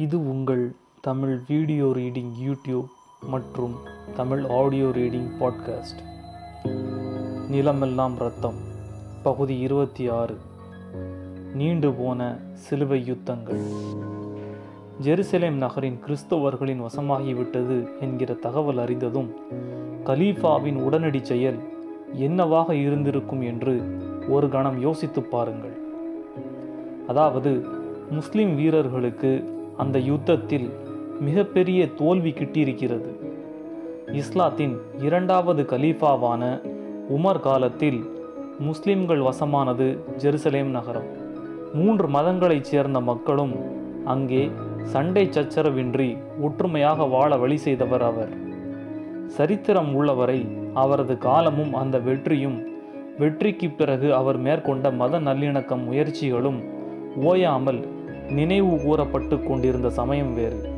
இது உங்கள் Tamil video reading YouTube மற்றும் தமிழ் ஆடியோ ரீடிங் பாட்காஸ்ட். நிலமெல்லாம் ரத்தம் பகுதி இருபத்தி ஆறு. நீண்டு போன சிலுவை யுத்தங்கள். ஜெருசலேம் நகரின் கிறிஸ்தவர்களின் வசமாகிவிட்டது என்கிற தகவல் அறிந்ததும் கலீஃபாவின் உடனடி செயல் என்னவாக இருந்திருக்கும் என்று ஒரு கணம் யோசித்துப் பாருங்கள். அதாவது முஸ்லிம் வீரர்களுக்கு அந்த யுத்தத்தில் மிகப்பெரிய தோல்வி கிட்டியிருக்கிறது. இஸ்லாத்தின் இரண்டாவது கலீஃபாவான உமர் காலத்தில் முஸ்லிம்கள் வசமானது ஜெருசலேம் நகரம். மூன்று மதங்களைச் சேர்ந்த மக்களும் அங்கே சண்டை சச்சரவின்றி ஒற்றுமையாக வாழ வழி செய்தவர் அவர். சரித்திரம் உள்ளவரை அவரது காலமும் அந்த வெற்றியும் வெற்றிக்கு பிறகு அவர் மேற்கொண்ட மத நல்லிணக்கம் முயற்சிகளும் ஓயாமல் நினைவு கூறப்பட்டு கொண்டிருந்த சமயம் வேறு.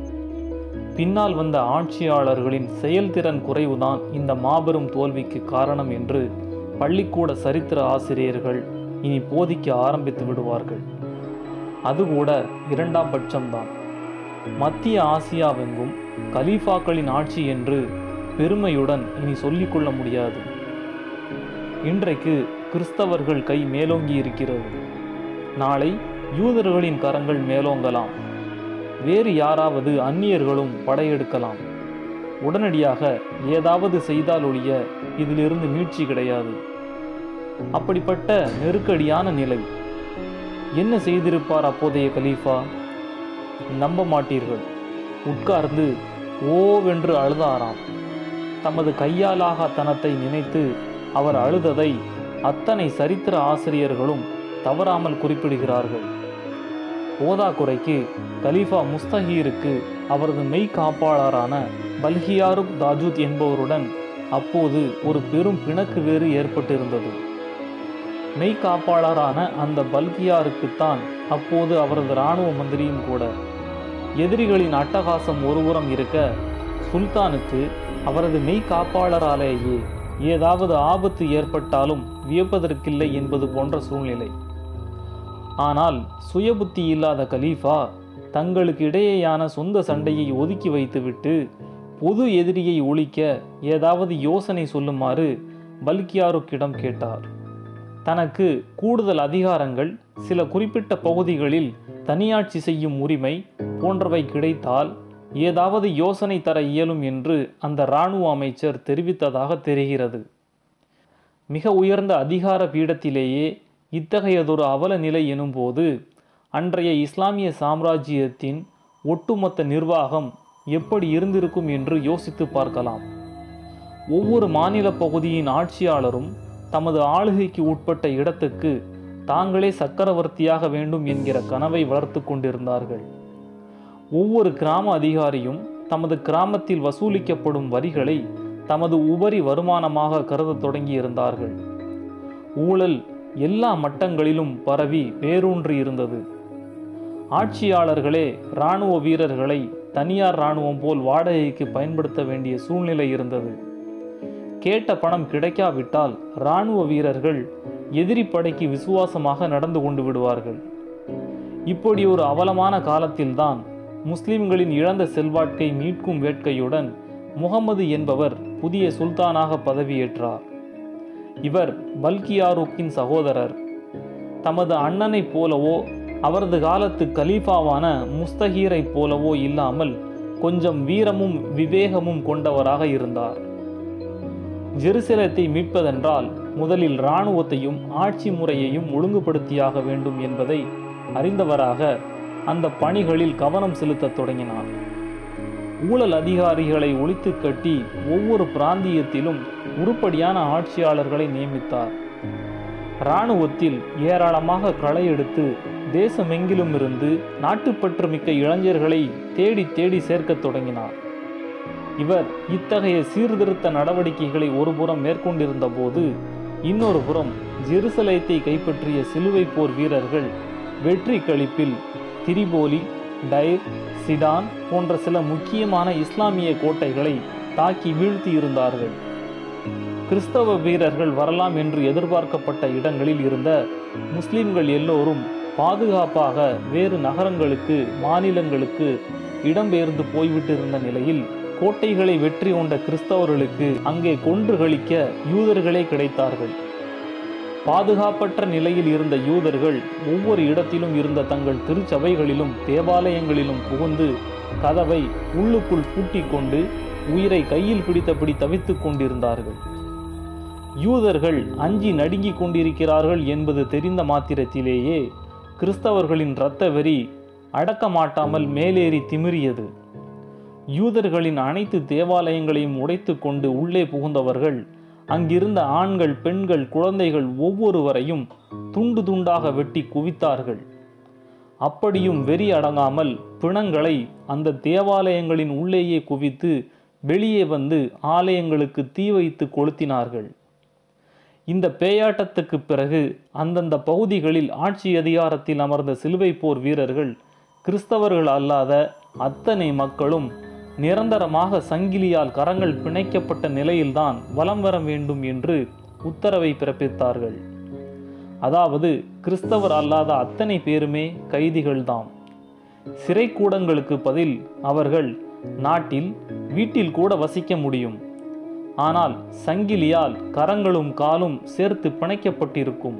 பின்னால் வந்த ஆட்சியாளர்களின் செயல்திறன் குறைவுதான் இந்த மாபெரும் தோல்விக்கு காரணம் என்று பள்ளிக்கூட சரித்திர ஆசிரியர்கள் இனி போதிக்க ஆரம்பித்து விடுவார்கள். அதுகூட இரண்டாம் பட்சம்தான். மத்திய ஆசியாவெங்கும் கலீஃபாக்களின் ஆட்சி என்று பெருமையுடன் இனி சொல்லிக்கொள்ள முடியாது. இன்றைக்கு கிறிஸ்தவர்கள் கை மேலோங்கி இருக்கிறது நாளை யூதர்களின் கரங்கள் மேலோங்கலாம். வேறு யாராவது அந்நியர்களும் படையெடுக்கலாம். உடனடியாக ஏதாவது செய்தால் ஒழிய இதிலிருந்து மீட்சி கிடையாது. அப்படிப்பட்ட நெருக்கடியான நிலை. என்ன செய்திருப்பார் அப்போதைய கலீஃபா? நம்ப மாட்டீர்கள். உட்கார்ந்து ஓவென்று அழுதாராம். தமது கையாலாக தனத்தை நினைத்து அவர் அழுததை அத்தனை சரித்திர ஆசிரியர்களும் தவறாமல் குறிப்பிடுகிறார்கள். ஓதாக்குறைக்கு கலீஃபா முஸ்தஹீருக்கு அவரது மெய் காப்பாளரான பல்கியாருக் தாஜூத் என்பவருடன் அப்போது ஒரு பெரும் பிணக்கு வேறு ஏற்பட்டிருந்தது. மெய் காப்பாளரான அந்த பல்கியாருக்குத்தான் அப்போது அவரது இராணுவ மந்திரியும் கூட. எதிரிகளின் அட்டகாசம் ஒருபுறம் இருக்க சுல்தானுக்கு அவரது மெய் காப்பாளராலேயே ஏதாவது ஆபத்து ஏற்பட்டாலும் வியப்பதற்கில்லை என்பது போன்ற சூழ்நிலை. ஆனால் சுயபுத்தி இல்லாத கலீஃபா தங்களுக்கு இடையேயான சொந்த சண்டையை ஒதுக்கி வைத்துவிட்டு பொது எதிரியை ஒழிக்க ஏதாவது யோசனை சொல்லுமாறு பல்கியாருக்கிடம் கேட்டார். தனக்கு கூடுதல் அதிகாரங்கள் சில குறிப்பிட்ட பகுதிகளில் தனியாட்சி செய்யும் உரிமை போன்றவை கிடைத்தால் ஏதாவது யோசனை தர இயலும் என்று அந்த இராணுவ அமைச்சர் தெரிவித்ததாக தெரிகிறது. மிக உயர்ந்த அதிகார பீடத்திலேயே இத்தகையதொரு அவல நிலை எனும்போது அன்றைய இஸ்லாமிய சாம்ராஜ்யத்தின் ஒட்டுமொத்த நிர்வாகம் எப்படி இருந்திருக்கும் என்று யோசித்து பார்க்கலாம். ஒவ்வொரு மாநில பகுதியின் ஆட்சியாளரும் தமது ஆளுகைக்கு உட்பட்ட இடத்துக்கு தாங்களே சக்கரவர்த்தியாக வேண்டும் என்கிற கனவை வளர்த்து கொண்டிருந்தார்கள். ஒவ்வொரு கிராம அதிகாரியும் தமது கிராமத்தில் வசூலிக்கப்படும் வரிகளை தமது உபரி வருமானமாக கருத தொடங்கியிருந்தார்கள். ஊழல் எல்லா மட்டங்களிலும் பரவி வேரூன்றி இருந்தது. ஆட்சியாளர்களே இராணுவ வீரர்களை தனியார் இராணுவம் போல் வாடகைக்கு பயன்படுத்த வேண்டிய சூழ்நிலை இருந்தது. கேட்ட பணம் கிடைக்காவிட்டால் இராணுவ வீரர்கள் எதிரி படைக்கு விசுவாசமாக நடந்து கொண்டு விடுவார்கள். இப்படி ஒரு அவலமான காலத்தில்தான் முஸ்லிம்களின் இழந்த செல்வாக்கை மீட்கும் வேட்கையுடன் முகமது என்பவர் புதிய சுல்தானாக பதவியேற்றார். இவர் பல்கியாருக்கின் சகோதரர். தமது அண்ணனைப் போலவோ அவரது காலத்து கலீஃபாவான முஸ்தகீரைப் போலவோ இல்லாமல் கொஞ்சம் வீரமும் விவேகமும் கொண்டவராக இருந்தார். ஜெருசலத்தை மீட்பதென்றால் முதலில் இராணுவத்தையும் ஆட்சி முறையையும் ஒழுங்குபடுத்தியாக வேண்டும் என்பதை அறிந்தவராக அந்த பணிகளில் கவனம் செலுத்தத் தொடங்கினார். ஊழல் அதிகாரிகளை ஒழித்து கட்டி ஒவ்வொரு பிராந்தியத்திலும் உருப்படியான ஆட்சியாளர்களை நியமித்தார். இராணுவத்தில் ஏராளமாக களை எடுத்து தேசமெங்கிலும் இருந்து நாட்டுப்பற்று மிக்க இளைஞர்களை தேடி தேடி சேர்க்கத் தொடங்கினார். இவர் இத்தகைய சீர்திருத்த நடவடிக்கைகளை ஒருபுறம் மேற்கொண்டிருந்த போது இன்னொரு புறம் ஜெருசலேத்தை கைப்பற்றிய சிலுவை போர் வீரர்கள் வெற்றி கழிப்பில் திரிபோலி டைர் சிடான் போன்ற சில முக்கியமான இஸ்லாமிய கோட்டைகளை தாக்கி வீழ்த்தி இருந்தார்கள் கிறிஸ்தவ வீரர்கள் வரலாம் என்று எதிர்பார்க்கப்பட்ட இடங்களில் இருந்த முஸ்லிம்கள் எல்லோரும் பாதுகாப்பாக வேறு நகரங்களுக்கு மாநிலங்களுக்கு இடம்பெயர்ந்து போய்விட்டிருந்த நிலையில் கோட்டைகளை வெற்றி கொண்ட கிறிஸ்தவர்களுக்கு அங்கே கொன்று கழிக்க யூதர்களே கிடைத்தார்கள். பாதுகாப்பற்ற நிலையில் இருந்த யூதர்கள் ஒவ்வொரு இடத்திலும் இருந்த தங்கள் திருச்சபைகளிலும் தேவாலயங்களிலும் புகுந்து கதவை உள்ளுக்குள் பூட்டிக் கொண்டு உயிரை கையில் பிடித்தபடி தவித்துக் கொண்டிருந்தார்கள். யூதர்கள் அஞ்சி நடுங்கிக் கொண்டிருக்கிறார்கள் என்பது தெரிந்த மாத்திரத்திலேயே கிறிஸ்தவர்களின் இரத்த வெறி அடக்க மாட்டாமல் மேலேறி திமிரியது யூதர்களின் அனைத்து தேவாலயங்களையும் உடைத்து கொண்டு உள்ளே புகுந்தவர்கள் அங்கிருந்த ஆண்கள் பெண்கள் குழந்தைகள் ஒவ்வொருவரையும் துண்டு துண்டாக வெட்டி குவித்தார்கள். அப்படியும் வெறி அடங்காமல் பிணங்களை அந்த தேவாலயங்களின் உள்ளேயே குவித்து வெளியே வந்து ஆலயங்களுக்கு தீ வைத்து கொளுத்தினார்கள். இந்த பேயாட்டத்துக்கு பிறகு அந்தந்த பகுதிகளில் ஆட்சி அதிகாரத்தில் அமர்ந்த சிலுவை போர் வீரர்கள் கிறிஸ்தவர்கள் அல்லாத அத்தனை மக்களும் நிரந்தரமாக சங்கிலியால் கரங்கள் பிணைக்கப்பட்ட நிலையில்தான் வலம் வர வேண்டும் என்று உத்தரவை பிறப்பித்தார்கள். அதாவது கிறிஸ்தவர் அல்லாத அத்தனை பேருமே கைதிகள்தாம். சிறை கூடங்களுக்கு பதில் அவர்கள் நாட்டில் வீட்டில் கூட வசிக்க முடியும். ஆனால் சங்கிலியால் கரங்களும் காலும் சேர்த்து பிணைக்கப்பட்டிருக்கும்.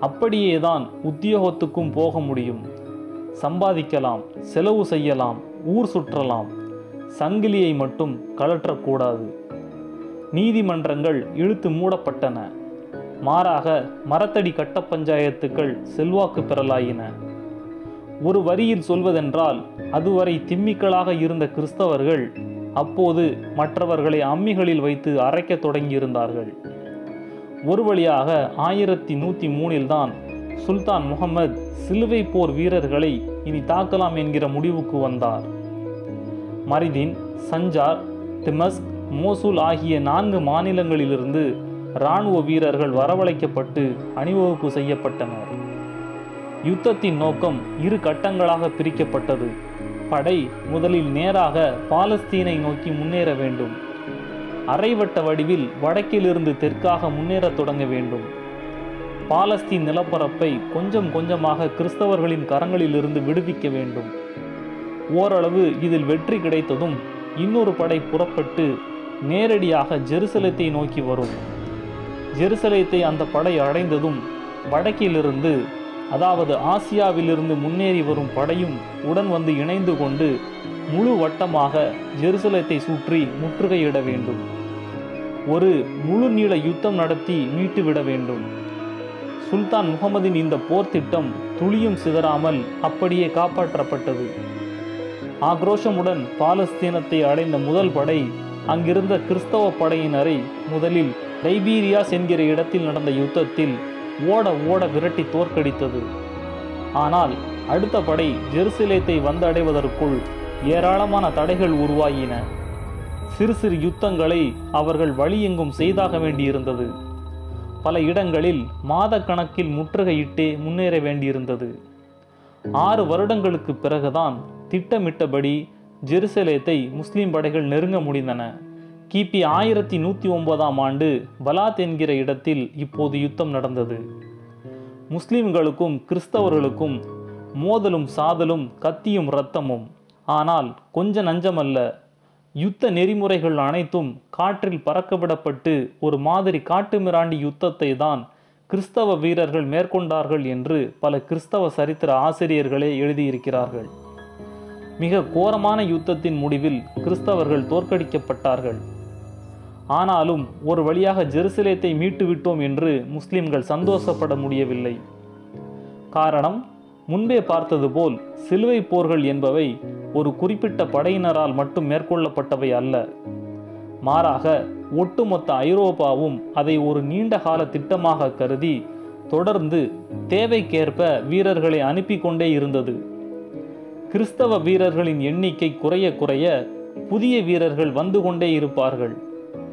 அப்படியேதான் உத்தியோகத்துக்கும் போக முடியும். சம்பாதிக்கலாம் செலவு செய்யலாம் ஊர் சுற்றலாம். சங்கிலியை மட்டும் கழற்றக்கூடாது. நீதிமன்றங்கள் இழுத்து மூடப்பட்டன. மாறாக மரத்தடி கட்ட பஞ்சாயத்துக்கள் செல்வாக்கு பெறலாயின. ஒரு வரியில் சொல்வதென்றால் அதுவரை திம்மிக்களாக இருந்த கிறிஸ்தவர்கள் அப்போது மற்றவர்களை அம்மிகளில் வைத்து அரைக்கத் தொடங்கியிருந்தார்கள். ஒரு வழியாக ஆயிரத்தி நூற்றி மூணில்தான் சுல்தான் முகமது சிலுவை போர் வீரர்களை இனி தாக்கலாம் என்கிற முடிவுக்கு வந்தார். மரிதின் சஞ்சார் திமஸ்க் மோசூல் ஆகிய நான்கு மாநிலங்களிலிருந்து இராணுவ வீரர்கள் வரவழைக்கப்பட்டு அணிவகுப்பு செய்யப்பட்டனர். யுத்தத்தின் நோக்கம் இரு கட்டங்களாக பிரிக்கப்பட்டது. படை முதலில் நேராக பாலஸ்தீனை நோக்கி முன்னேற வேண்டும். அரைவட்ட வடிவில் வடக்கிலிருந்து தெற்காக முன்னேறத் தொடங்க வேண்டும். பாலஸ்தீன் நிலப்பரப்பை கொஞ்சம் கொஞ்சமாக கிறிஸ்தவர்களின் கரங்களிலிருந்து விடுவிக்க வேண்டும். ஓரளவு இதில் வெற்றி கிடைத்ததும் இன்னொரு படை புறப்பட்டு நேரடியாக ஜெருசலத்தை நோக்கி வரும். ஜெருசலத்தை அந்த படை அடைந்ததும் வடக்கிலிருந்து அதாவது ஆசியாவிலிருந்து முன்னேறி வரும் படையும் உடன் வந்து இணைந்து கொண்டு முழு வட்டமாக ஜெருசலத்தை சுற்றி முற்றுகையிட வேண்டும். ஒரு முழு நீள யுத்தம் நடத்தி மீட்டுவிட வேண்டும். சுல்தான் முகமதின் இந்த போர் திட்டம் துளியும் சிதறாமல் அப்படியே காப்பாற்றப்பட்டது. ஆக்ரோஷமுடன் பாலஸ்தீனத்தை அடைந்த முதல் படை அங்கிருந்த கிறிஸ்தவ படையினரை முதலில் டைபீரியாஸ் என்கிற இடத்தில் நடந்த யுத்தத்தில் ஓட ஓட விரட்டி தோற்கடித்தது. ஆனால் அடுத்த படை ஜெருசலேத்தை வந்தடைவதற்குள் ஏராளமான தடைகள் உருவாகின சிறு சிறு யுத்தங்களை அவர்கள் வழியெங்கும் செய்தாக வேண்டியிருந்தது. பல இடங்களில் மாதக்கணக்கில் முற்றுகையிட்டே முன்னேற வேண்டியிருந்தது. ஆறு வருடங்களுக்கு பிறகுதான் திட்டமிட்டபடி ஜெருசலேத்தை முஸ்லிம் படைகள் நெருங்க முடிந்தன. கிபி ஆயிரத்தி நூற்றி ஒன்பதாம் ஆண்டு பலாத் என்கிற இடத்தில் இப்போது யுத்தம் நடந்தது. முஸ்லிம்களுக்கும் கிறிஸ்தவர்களுக்கும் மோதலும் சாதலும் கத்தியும் இரத்தமும். ஆனால் கொஞ்ச நஞ்சமல்ல. யுத்த நெறிமுறைகள் அனைத்தும் காற்றில் பறக்கவிடப்பட்டு ஒரு மாதிரி காட்டுமிராண்டி யுத்தத்தை தான் கிறிஸ்தவ வீரர்கள் மேற்கொண்டார்கள் என்று பல கிறிஸ்தவ சரித்திர ஆசிரியர்களே எழுதியிருக்கிறார்கள். மிக கோரமான யுத்தத்தின் முடிவில் கிறிஸ்தவர்கள் தோற்கடிக்கப்பட்டார்கள். ஆனாலும் ஒரு வழியாக ஜெருசலேத்தை மீட்டு விட்டோம் என்று முஸ்லிம்கள் சந்தோஷப்பட முடியவில்லை. காரணம் முன்பே பார்த்தது போல் சிலுவை போர்கள் என்பவை ஒரு குறிப்பிட்ட படையினரால் மட்டும் மேற்கொள்ளப்பட்டவை அல்ல. மாறாக ஒட்டுமொத்த ஐரோப்பாவும் அதை ஒரு நீண்ட கால திட்டமாக கருதி தொடர்ந்து தேவைக்கேற்ப வீரர்களை அனுப்பி கொண்டே இருந்தது. கிறிஸ்தவ வீரர்களின் எண்ணிக்கை குறைய குறைய புதிய வீரர்கள் வந்து கொண்டே இருப்பார்கள்.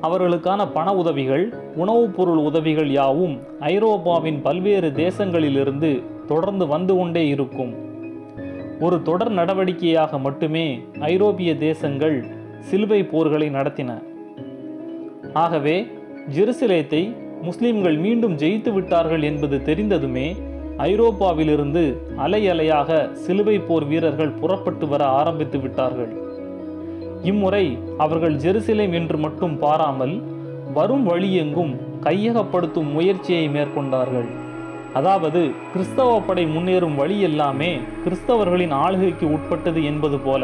அவர்களுக்கான பண உதவிகள் உணவுப் பொருள் உதவிகள் யாவும் ஐரோப்பாவின் பல்வேறு தேசங்களிலிருந்து தொடர்ந்து வந்து கொண்டே இருக்கும். ஒரு தொடர் நடவடிக்கையாக மட்டுமே ஐரோப்பிய தேசங்கள் சிலுவை போர்களை நடத்தின. ஆகவே ஜெருசலேத்தை முஸ்லிம்கள் மீண்டும் ஜெயித்து விட்டார்கள் என்பது தெரிந்ததுமே ஐரோப்பாவிலிருந்து அலை அலையாக சிலுவை போர் வீரர்கள் புறப்பட்டு வர ஆரம்பித்து விட்டார்கள். இம்முறை அவர்கள் ஜெருசலேம் என்று மட்டும் பாராமல் வரும் வழியெங்கும் கையகப்படுத்தும் முயற்சியை மேற்கொண்டார்கள். அதாவது கிறிஸ்தவ படை முன்னேறும் வழி எல்லாமே கிறிஸ்தவர்களின் ஆளுகைக்கு உட்பட்டது என்பது போல.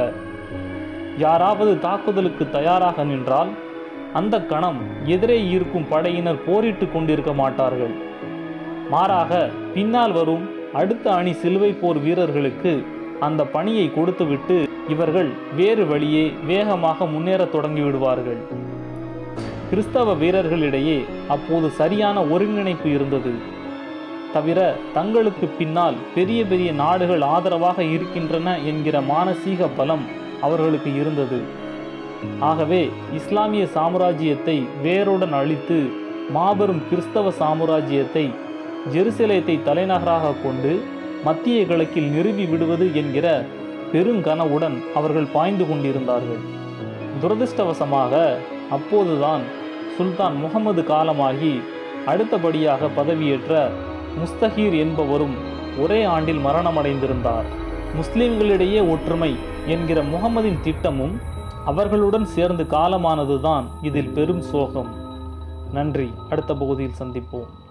யாராவது தாக்குதலுக்கு தயாராக நின்றால் அந்த கணம் எதிரே இருக்கும் படையினர் போரிட்டு கொண்டிருக்க மாட்டார்கள். மாறாக பின்னால் வரும் அடுத்த அணி சிலுவை போர் வீரர்களுக்கு அந்த பணியை கொடுத்துவிட்டு இவர்கள் வேறு வழியே வேகமாக முன்னேறத் தொடங்கிவிடுவார்கள். கிறிஸ்தவ வீரர்களிடையே அப்போது சரியான ஒருங்கிணைப்பு இருந்தது. தவிர தங்களுக்கு பின்னால் பெரிய பெரிய நாடுகள் ஆதரவாக இருக்கின்றன என்கிற மானசீக பலம் அவர்களுக்கு இருந்தது. ஆகவே இஸ்லாமிய சாம்ராஜ்யத்தை வேருடன் அழித்து மாபெரும் கிறிஸ்தவ சாம்ராஜ்யத்தை ஜெருசலேத்தை தலைநகராக கொண்டு மத்திய கிழக்கில் நிறுவி விடுவது என்கிற பெருங்கனவுடன் அவர்கள் பாய்ந்து கொண்டிருந்தார்கள். துரதிர்ஷ்டவசமாக அப்போதுதான் சுல்தான் முகமது காலமாகி அடுத்தபடியாக பதவியேற்ற முஸ்தகீர் என்பவரும் ஒரே ஆண்டில் மரணமடைந்திருந்தார். முஸ்லிம்களிடையே ஒற்றுமை என்கிற முகமதின் திட்டமும் அவர்களுடன் சேர்ந்து காலமானதுதான் இதில் பெரும் சோகம். நன்றி. அடுத்த பகுதியில் சந்திப்போம்.